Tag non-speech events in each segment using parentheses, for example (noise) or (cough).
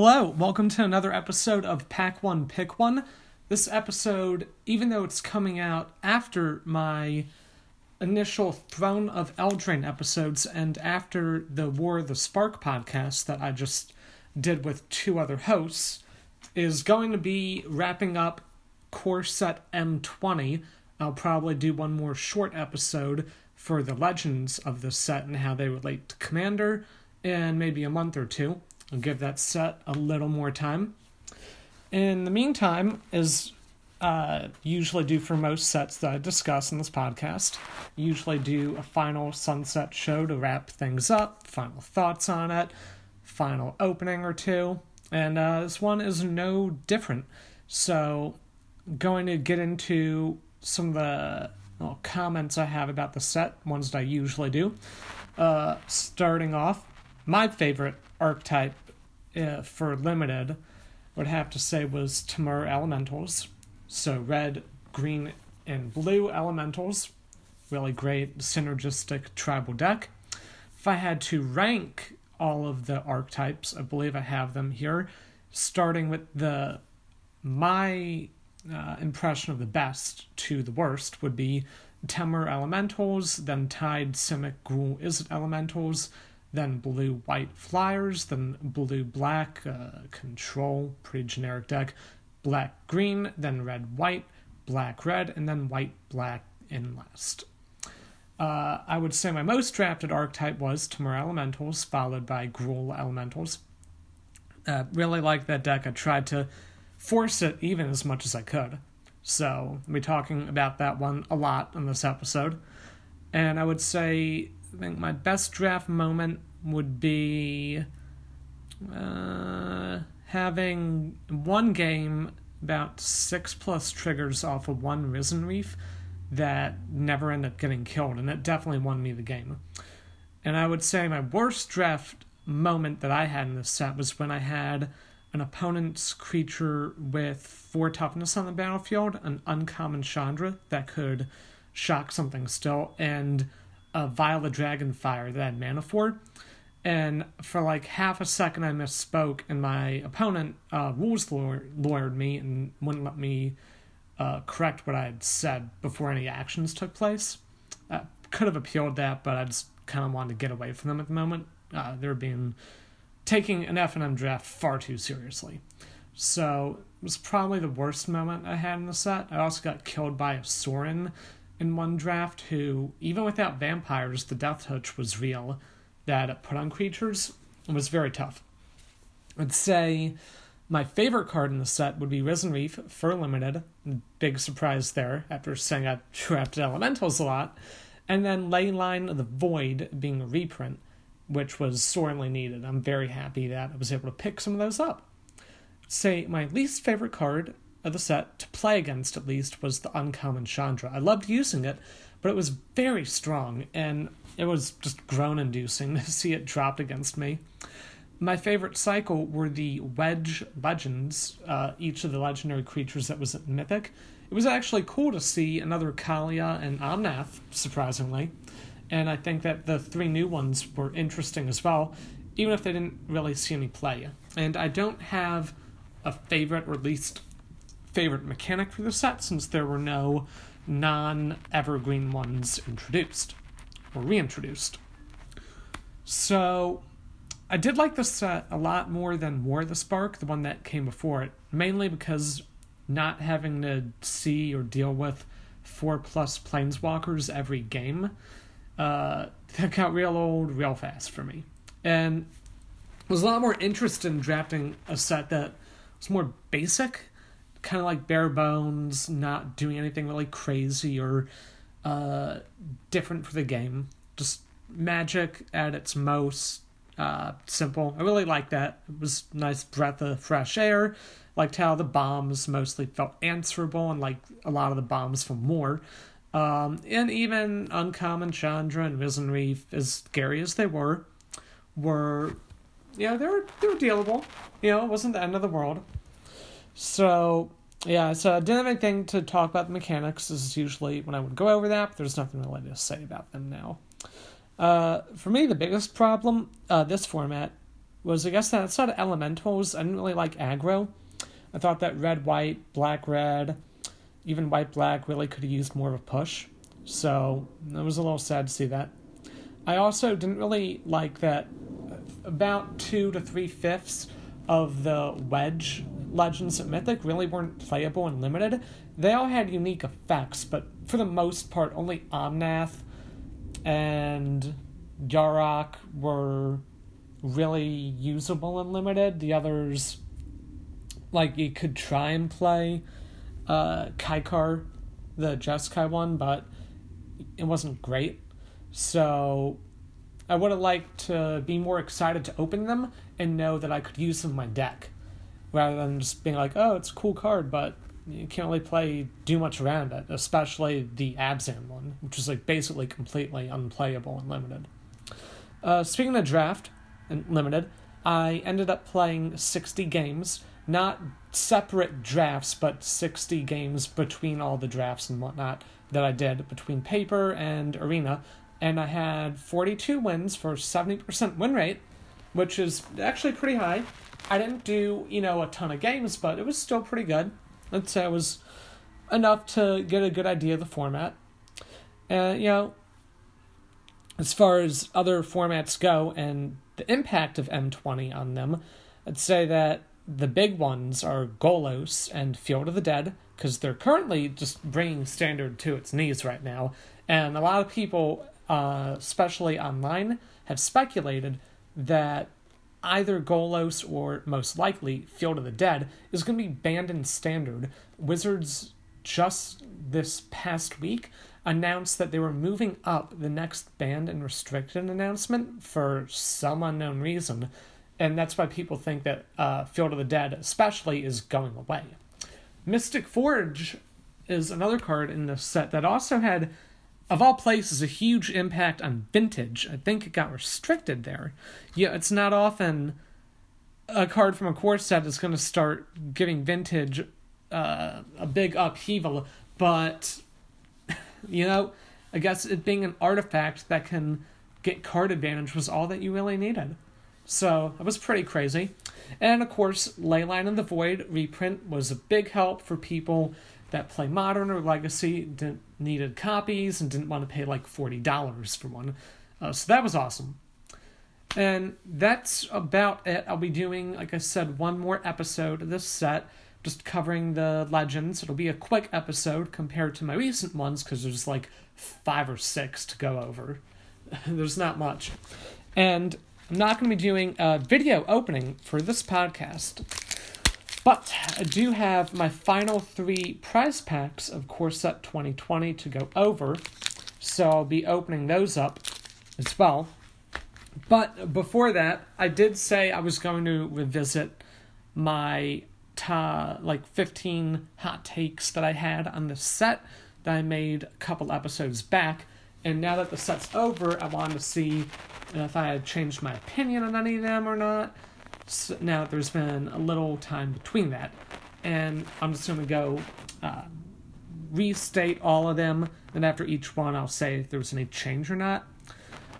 Hello, welcome to another episode of Pack One Pick One. This episode, even though it's coming out after my initial Throne of Eldraine episodes and after the War of the Spark podcast that I just did with two other hosts, is going to be wrapping up Core Set M20. I'll probably do one more short episode for the legends of this set and how they relate to Commander in maybe a month or two. I'll give that set a little more time. In the meantime, as uh, usually do for most sets that I discuss in this podcast, usually do a final sunset show to wrap things up, final thoughts on it, final opening or two, and uh, this one is no different. So, going to get into some of the well, comments I have about the set, ones that I usually do. Uh, starting off, my favorite archetype uh, for limited would have to say was Temur Elementals. So red, green, and blue elementals. Really great synergistic tribal deck. If I had to rank all of the archetypes, I believe I have them here, starting with the my uh, impression of the best to the worst would be Temur Elementals, then Tide Simic Gruul Izzet Elementals, then blue white flyers, then blue black uh, control, pretty generic deck, black green, then red white, black red, and then white black in last. Uh, I would say my most drafted archetype was Temur Elementals, followed by Gruul Elementals. Uh, really like that deck. I tried to force it even as much as I could. So, I'll be talking about that one a lot in this episode. And I would say I think my best draft moment would be uh, having one game about six plus triggers off of one Risen Reef that never ended up getting killed, and it definitely won me the game. And I would say my worst draft moment that I had in this set was when I had an opponent's creature with four toughness on the battlefield, an uncommon Chandra that could shock something still, and a Vial of Dragonfire that had mana for. And for like half a second, I misspoke, and my opponent uh, rules lawyered me and wouldn't let me uh, correct what I had said before any actions took place. I could have appealed that, but I just kind of wanted to get away from them at the moment. Uh, they were being taking an FNM draft far too seriously. So it was probably the worst moment I had in the set. I also got killed by a Sorin in one draft who, even without vampires, the death touch was real that put on creatures. Was very tough. I'd say my favorite card in the set would be Risen Reef for limited. Big surprise there after saying I drafted elementals a lot. And then Leyline of the Void being a reprint, which was sorely needed. I'm very happy that I was able to pick some of those up. Say my least favorite card of the set, to play against at least, was the Uncommon Chandra. I loved using it, but it was very strong, and it was just groan inducing (laughs) to see it dropped against me. My favorite cycle were the Wedge Legends, uh, each of the legendary creatures that was in mythic. It was actually cool to see another Kaalia and Omnath, surprisingly. And I think that the three new ones were interesting as well, even if they didn't really see any play. And I don't have a favorite or least favorite mechanic for the set since there were no non evergreen ones introduced or reintroduced. So I did like this set a lot more than War the Spark, the one that came before it, mainly because not having to see or deal with four plus planeswalkers every game, uh, (laughs) that got real old real fast for me. And was a lot more interested in drafting a set that was more basic, kind of like bare bones, not doing anything really crazy or uh, different for the game. Just magic at its most uh, simple. I really like that. It was nice breath of fresh air. Liked how the bombs mostly felt answerable, and like a lot of the bombs from War. Um, and even Uncommon Chandra and Risen Reef, as scary as they were, were yeah, they were they were dealable. You know, it wasn't the end of the world. So yeah, so I didn't have anything to talk about the mechanics. This is usually when I would go over that, but there's nothing really to say about them now. Uh, for me, the biggest problem, uh, this format, was I guess that outside of elementals, I didn't really like aggro. I thought that red, white, black, red, even white, black really could have used more of a push. So it was a little sad to see that. I also didn't really like that about two to three fifths of the wedge legends at Mythic really weren't playable and limited. They all had unique effects, but for the most part, only Omnath and Yarok were really usable and limited. The others, like you could try and play uh, Kykar, the Jeskai one, but it wasn't great. So I would have liked to be more excited to open them and know that I could use them in my deck, rather than just being like, oh, it's a cool card, but you can't really play do much around it, especially the Abzan one, which is like basically completely unplayable and limited. Uh, speaking of draft and limited, I ended up playing 60 games, not separate drafts, but 60 games between all the drafts and whatnot that I did between paper and arena, and I had 42 wins for 70% win rate, which is actually pretty high. I didn't do, you know, a ton of games, but it was still pretty good. I'd say it was enough to get a good idea of the format. And, you know, as far as other formats go and the impact of M20 on them, I'd say that the big ones are Golos and Field of the Dead, because they're currently just bringing Standard to its knees right now. And a lot of people, uh, especially online, have speculated that either Golos or most likely Field of the Dead is going to be banned in Standard. Wizards just this past week announced that they were moving up the next banned and restricted announcement for some unknown reason, and that's why people think that uh, Field of the Dead, especially, is going away. Mystic Forge is another card in this set that also had, of all places, a huge impact on vintage. I think it got restricted there. Yeah, it's not often a card from a core set is going to start giving vintage uh, a big upheaval, but (laughs) you know, I guess it being an artifact that can get card advantage was all that you really needed. So it was pretty crazy. And of course, Leyline of the Void reprint was a big help for people that play Modern or Legacy, didn't needed copies, and didn't want to pay like forty dollars for one. Uh, so that was awesome. And that's about it. I'll be doing, like I said, one more episode of this set just covering the legends. It'll be a quick episode compared to my recent ones because there's like five or six to go over. (laughs) there's not much. And I'm not going to be doing a video opening for this podcast. But I do have my final three prize packs of Core Set 2020 to go over. So I'll be opening those up as well. But before that, I did say I was going to revisit my ta- like 15 hot takes that I had on the set that I made a couple episodes back. And now that the set's over, I wanted to see if I had changed my opinion on any of them or not. So now there's been a little time between that. And I'm just going to go uh, restate all of them. And after each one, I'll say if there was any change or not.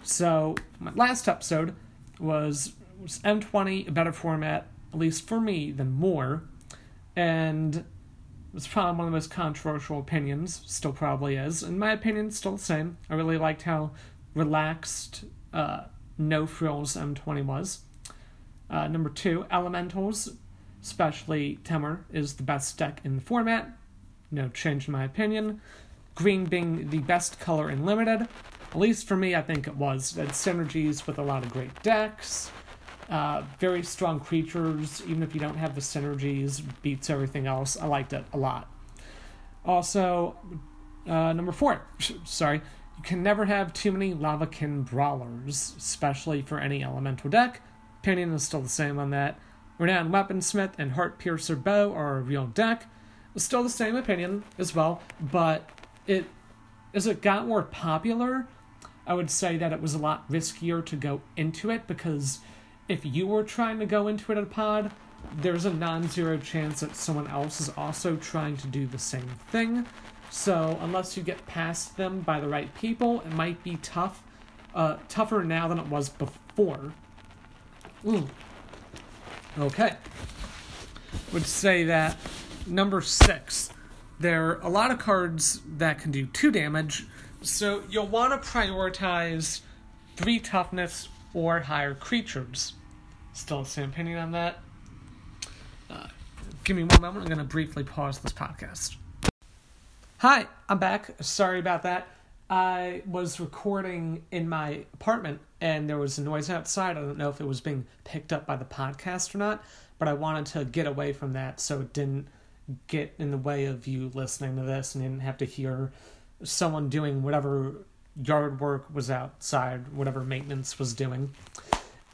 So, my last episode was, was M20, a better format at least for me, than more. And it's probably one of the most controversial opinions, still probably is. In my opinion, still the same. I really liked how relaxed, uh, no frills M20 was. Uh, number two, Elementals, especially Temur, is the best deck in the format. No change in my opinion. Green being the best color in Limited. At least for me, I think it was. It had synergies with a lot of great decks. Uh, very strong creatures, even if you don't have the synergies, beats everything else. I liked it a lot. Also, uh, number four, (laughs) sorry, you can never have too many Lavakin brawlers, especially for any elemental deck. Opinion is still the same on that. Renowned Weaponsmith and Heart Piercer Bow are a real deck. Still the same opinion as well, but it as it got more popular, I would say that it was a lot riskier to go into it because if you were trying to go into it at a pod, there's a non-zero chance that someone else is also trying to do the same thing. So unless you get past them by the right people, it might be tough, uh, tougher now than it was before. Ooh, Okay. Would say that number six, there are a lot of cards that can do two damage, so you'll want to prioritize three toughness or higher creatures. Still the same opinion on that? Uh, give me one moment. I'm going to briefly pause this podcast. Hi, I'm back. Sorry about that. I was recording in my apartment and there was a noise outside. I don't know if it was being picked up by the podcast or not, but I wanted to get away from that so it didn't get in the way of you listening to this and you didn't have to hear someone doing whatever yard work was outside, whatever maintenance was doing.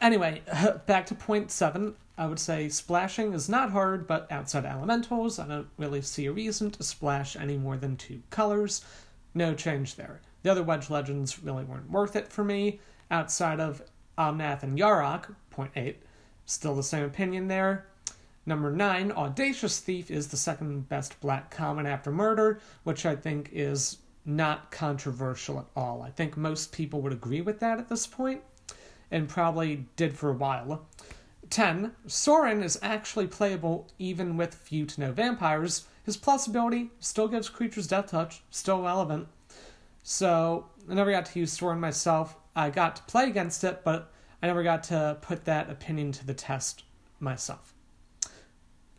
Anyway, (laughs) back to point seven. I would say splashing is not hard, but outside elementals, I don't really see a reason to splash any more than two colors no change there. The other Wedge Legends really weren't worth it for me. Outside of Omnath and Yarok, point eight, still the same opinion there. Number nine, Audacious Thief is the second best black common after murder, which I think is not controversial at all. I think most people would agree with that at this point, and probably did for a while. 10. Sorin is actually playable even with few to no vampires, his plus ability still gives creatures death touch, still relevant. So I never got to use Sorin myself. I got to play against it, but I never got to put that opinion to the test myself.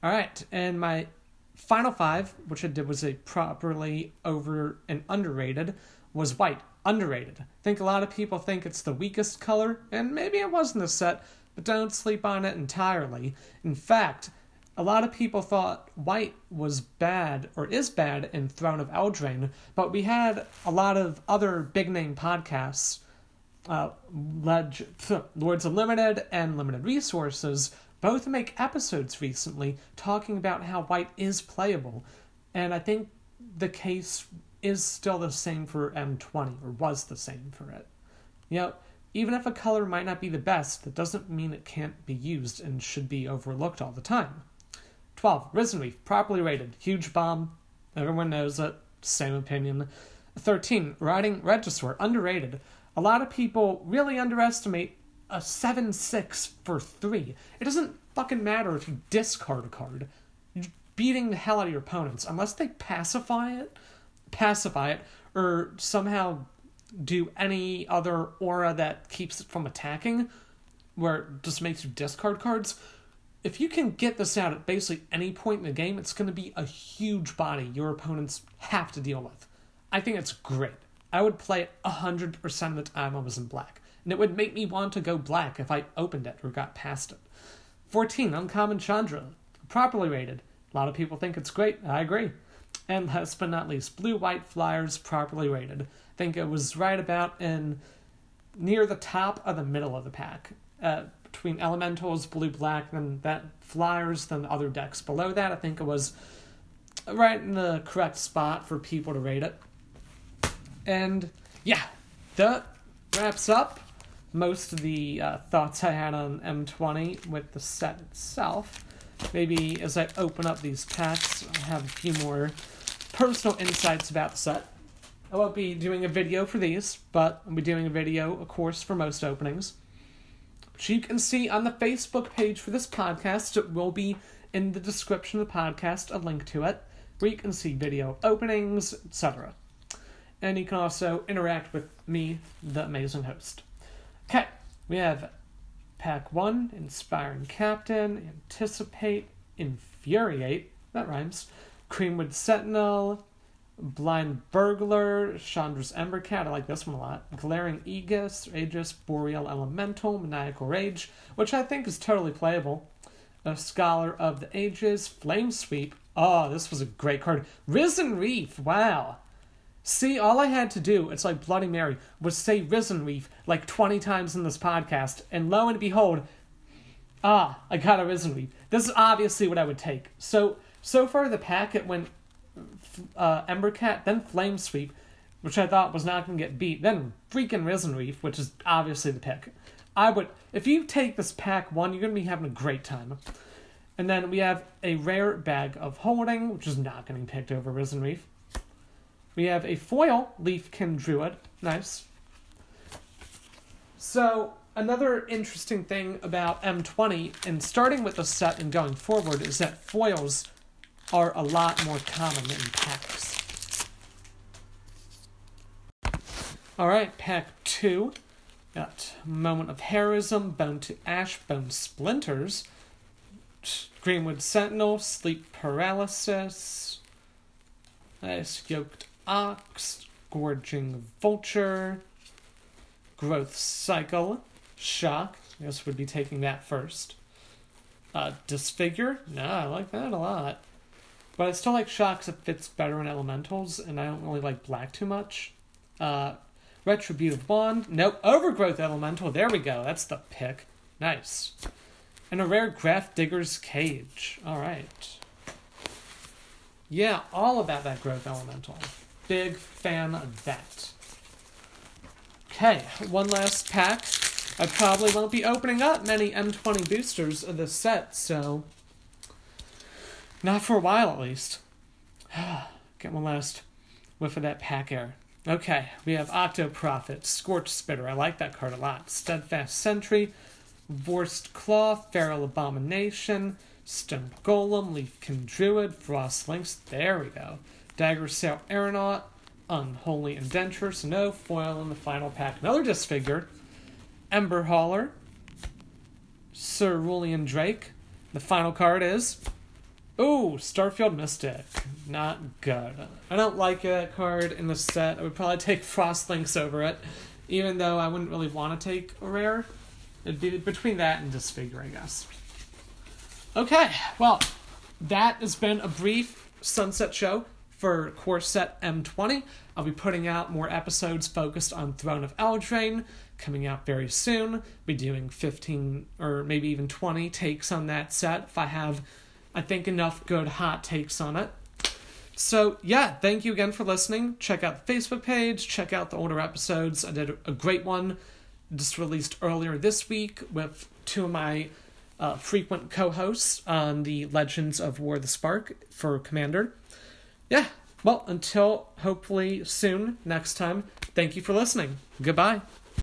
All right, and my final five, which I did was a properly over and underrated, was white. Underrated. I think a lot of people think it's the weakest color, and maybe it was in the set, but don't sleep on it entirely. In fact, a lot of people thought white was bad or is bad in Throne of Eldraine, but we had a lot of other big name podcasts, uh, Leg- Lords of Limited and Limited Resources, both make episodes recently talking about how white is playable. And I think the case is still the same for M20, or was the same for it. You know, even if a color might not be the best, that doesn't mean it can't be used and should be overlooked all the time. 12. Risen Reef, properly rated. Huge bomb. Everyone knows it. Same opinion. 13. Rotting Regisaur, underrated. A lot of people really underestimate a 7 6 for 3. It doesn't fucking matter if you discard a card. You're beating the hell out of your opponents. Unless they pacify it, pacify it, or somehow do any other aura that keeps it from attacking, where it just makes you discard cards if you can get this out at basically any point in the game, it's going to be a huge body your opponents have to deal with. I think it's great. I would play it 100% of the time I was in black, and it would make me want to go black if I opened it or got past it. 14, Uncommon Chandra, properly rated. A lot of people think it's great, I agree. And last but not least, Blue White Flyers, properly rated. I think it was right about in near the top of the middle of the pack. Uh, between elementals, blue black, then that flyers, then the other decks below that. I think it was right in the correct spot for people to rate it. And yeah, that wraps up most of the uh, thoughts I had on M20 with the set itself. Maybe as I open up these packs, I'll have a few more personal insights about the set. I won't be doing a video for these, but I'll be doing a video, of course, for most openings which you can see on the Facebook page for this podcast. It will be in the description of the podcast, a link to it, where you can see video openings, etc. And you can also interact with me, the amazing host. Okay, we have Pack 1, Inspiring Captain, Anticipate, Infuriate, that rhymes, Greenwood Sentinel, Blind Burglar, Chandra's Embercat, I like this one a lot. Glaring Aegis, Aegis, Boreal Elemental, Maniacal Rage, which I think is totally playable. A Scholar of the Ages, Flame Sweep. Oh, this was a great card. Risen Reef, wow. See, all I had to do, it's like Bloody Mary, was say Risen Reef like 20 times in this podcast, and lo and behold, ah, I got a Risen Reef. This is obviously what I would take. So, so far the packet went uh, Embercat, then Flame Sweep, which I thought was not going to get beat, then freaking Risen Reef, which is obviously the pick. I would, if you take this pack one, you're going to be having a great time. And then we have a rare bag of holding, which is not getting picked over Risen Reef. We have a foil Leafkin Druid, nice. So another interesting thing about M20, and starting with the set and going forward, is that foils are a lot more common in packs. Alright, pack two. Got Moment of Heroism, Bone to Ash, Bone Splinters, Greenwood Sentinel, Sleep Paralysis, Nice Yoked Ox, Gorging Vulture, Growth Cycle, Shock. I guess we'd be taking that first. Uh, Disfigure. No, I like that a lot. But I still like Shocks. It fits better in Elementals, and I don't really like Black too much. Uh, Retributive Wand. Nope. Overgrowth Elemental. There we go. That's the pick. Nice. And a rare Grafdigger's Cage. Alright. Yeah, all about that Growth Elemental. Big fan of that. Okay, one last pack. I probably won't be opening up many M20 boosters of this set, so. Not for a while at least. (sighs) Get one last whiff of that pack air. Okay, we have Octo Prophet, Scorch Spitter. I like that card a lot. Steadfast Sentry, Vorst Claw, Feral Abomination, Stone Golem, Leafkin Druid, Frost Lynx. There we go. Dagger Sail Aeronaut, Unholy Indenture, no foil in the final pack. Another disfigure. Ember Hauler, Cerulean Drake. The final card is. Ooh, Starfield Mystic. Not good. I don't like that card in the set. I would probably take (laughs) Frost Lynx over it, even though I wouldn't really want to take a rare. It'd be between that and Disfigure, I guess. Okay, well, that has been a brief Sunset show for Core Set M20. I'll be putting out more episodes focused on Throne of Eldraine coming out very soon. Be doing 15 or maybe even 20 takes on that set if I have, I think, enough good hot takes on it. So, yeah, thank you again for listening. Check out the Facebook page, check out the older episodes. I did a great one just released earlier this week with two of my uh, frequent co hosts on the Legends of War the Spark for Commander. Yeah, well, until hopefully soon, next time, thank you for listening. Goodbye.